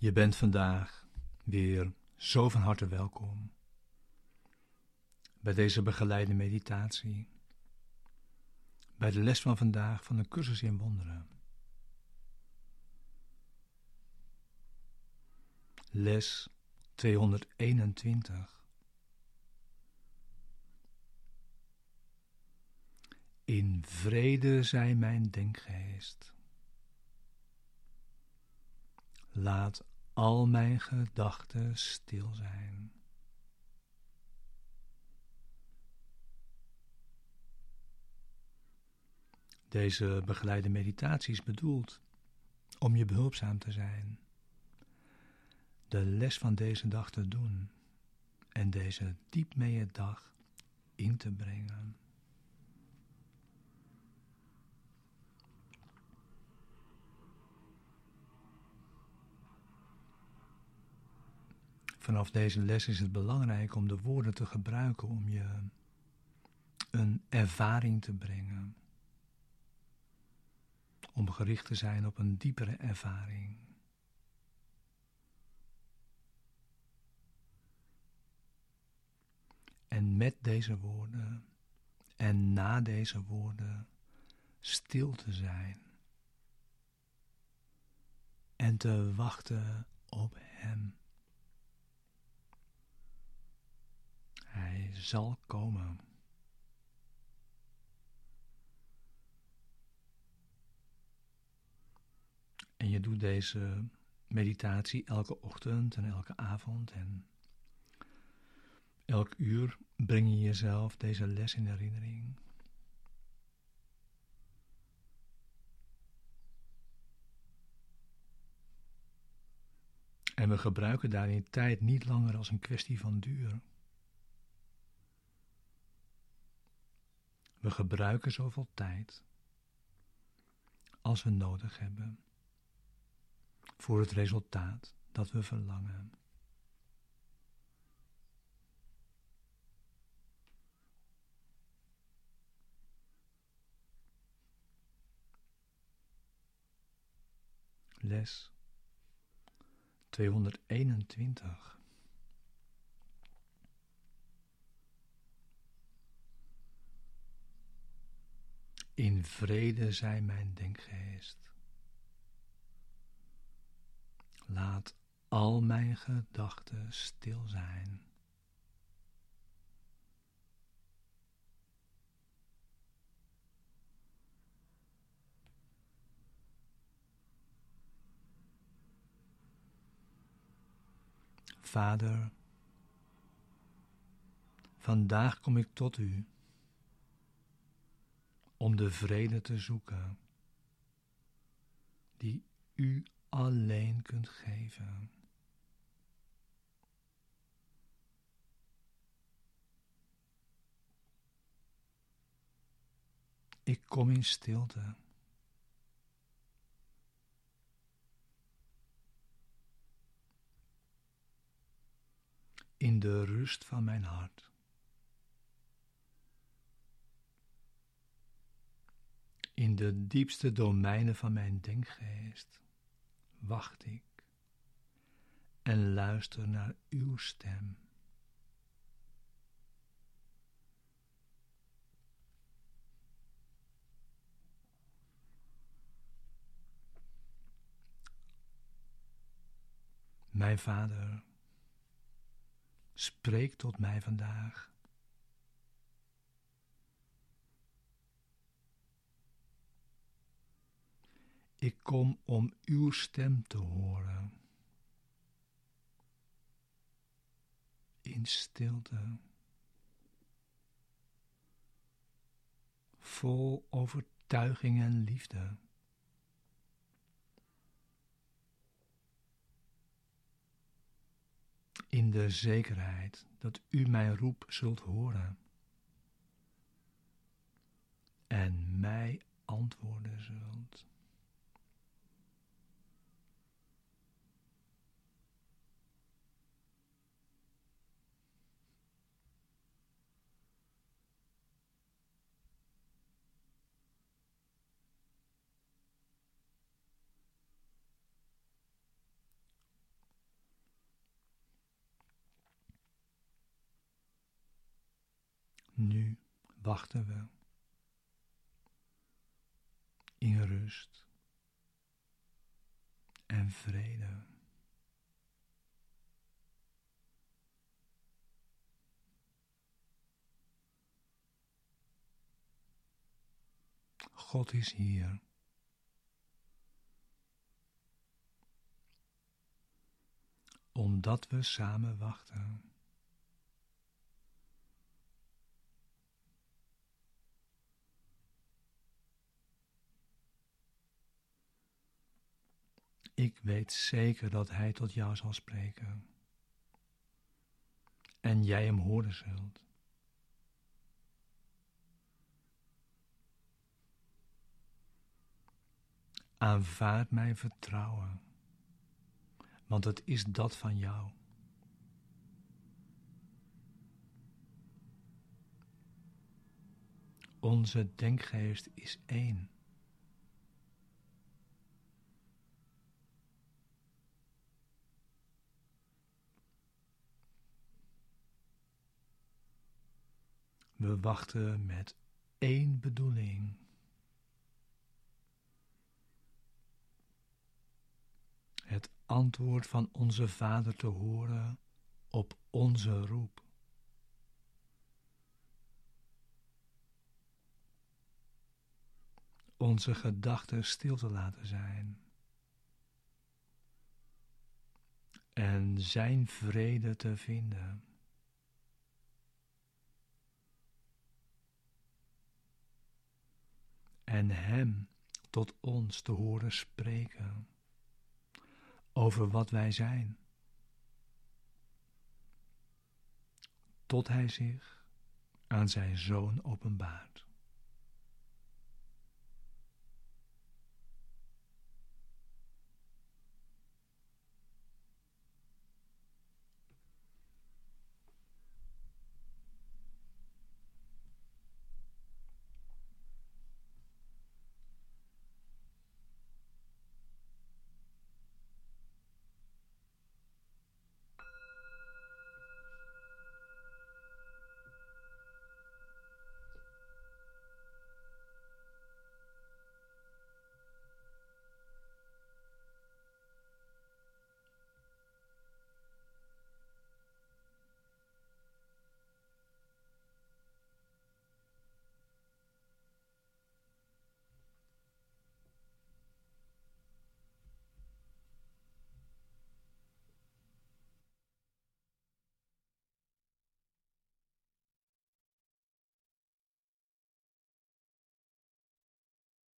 Je bent vandaag weer zo van harte welkom bij deze begeleide meditatie, bij de les van vandaag van de cursus in wonderen. Les 221. In vrede zij mijn denkgeest. Laat al mijn gedachten stil zijn. Deze begeleide meditatie is bedoeld om je behulpzaam te zijn, de les van deze dag te doen en deze diep mee dag in te brengen. Vanaf deze les is het belangrijk om de woorden te gebruiken om je een ervaring te brengen. Om gericht te zijn op een diepere ervaring. En met deze woorden en na deze woorden stil te zijn. En te wachten op Hem. Hij zal komen. En je doet deze meditatie elke ochtend en elke avond en elk uur breng je jezelf deze les in herinnering. En we gebruiken daarin tijd niet langer als een kwestie van duur. We gebruiken zoveel tijd als we nodig hebben voor het resultaat dat we verlangen. Les 221 In vrede zij mijn denkgeest. Laat al mijn gedachten stil zijn. Vader, vandaag kom ik tot u om de vrede te zoeken die u alleen kunt geven. Ik kom in stilte. In de rust van mijn hart. In de diepste domeinen van mijn denkgeest wacht ik en luister naar uw stem. Mijn vader, spreek tot mij vandaag. Ik kom om uw stem te horen. In stilte. Vol overtuiging en liefde. In de zekerheid dat u mijn roep zult horen. En mij antwoorden zult. Nu wachten we in rust en vrede. God is hier. Omdat we samen wachten. Ik weet zeker dat Hij tot jou zal spreken. En jij hem horen zult. Aanvaard mijn vertrouwen, want het is dat van jou. Onze denkgeest is één. We wachten met één bedoeling. Het antwoord van onze Vader te horen op onze roep. Onze gedachten stil te laten zijn. En Zijn vrede te vinden. Hem tot ons te horen spreken over wat wij zijn, tot Hij zich aan Zijn Zoon openbaart.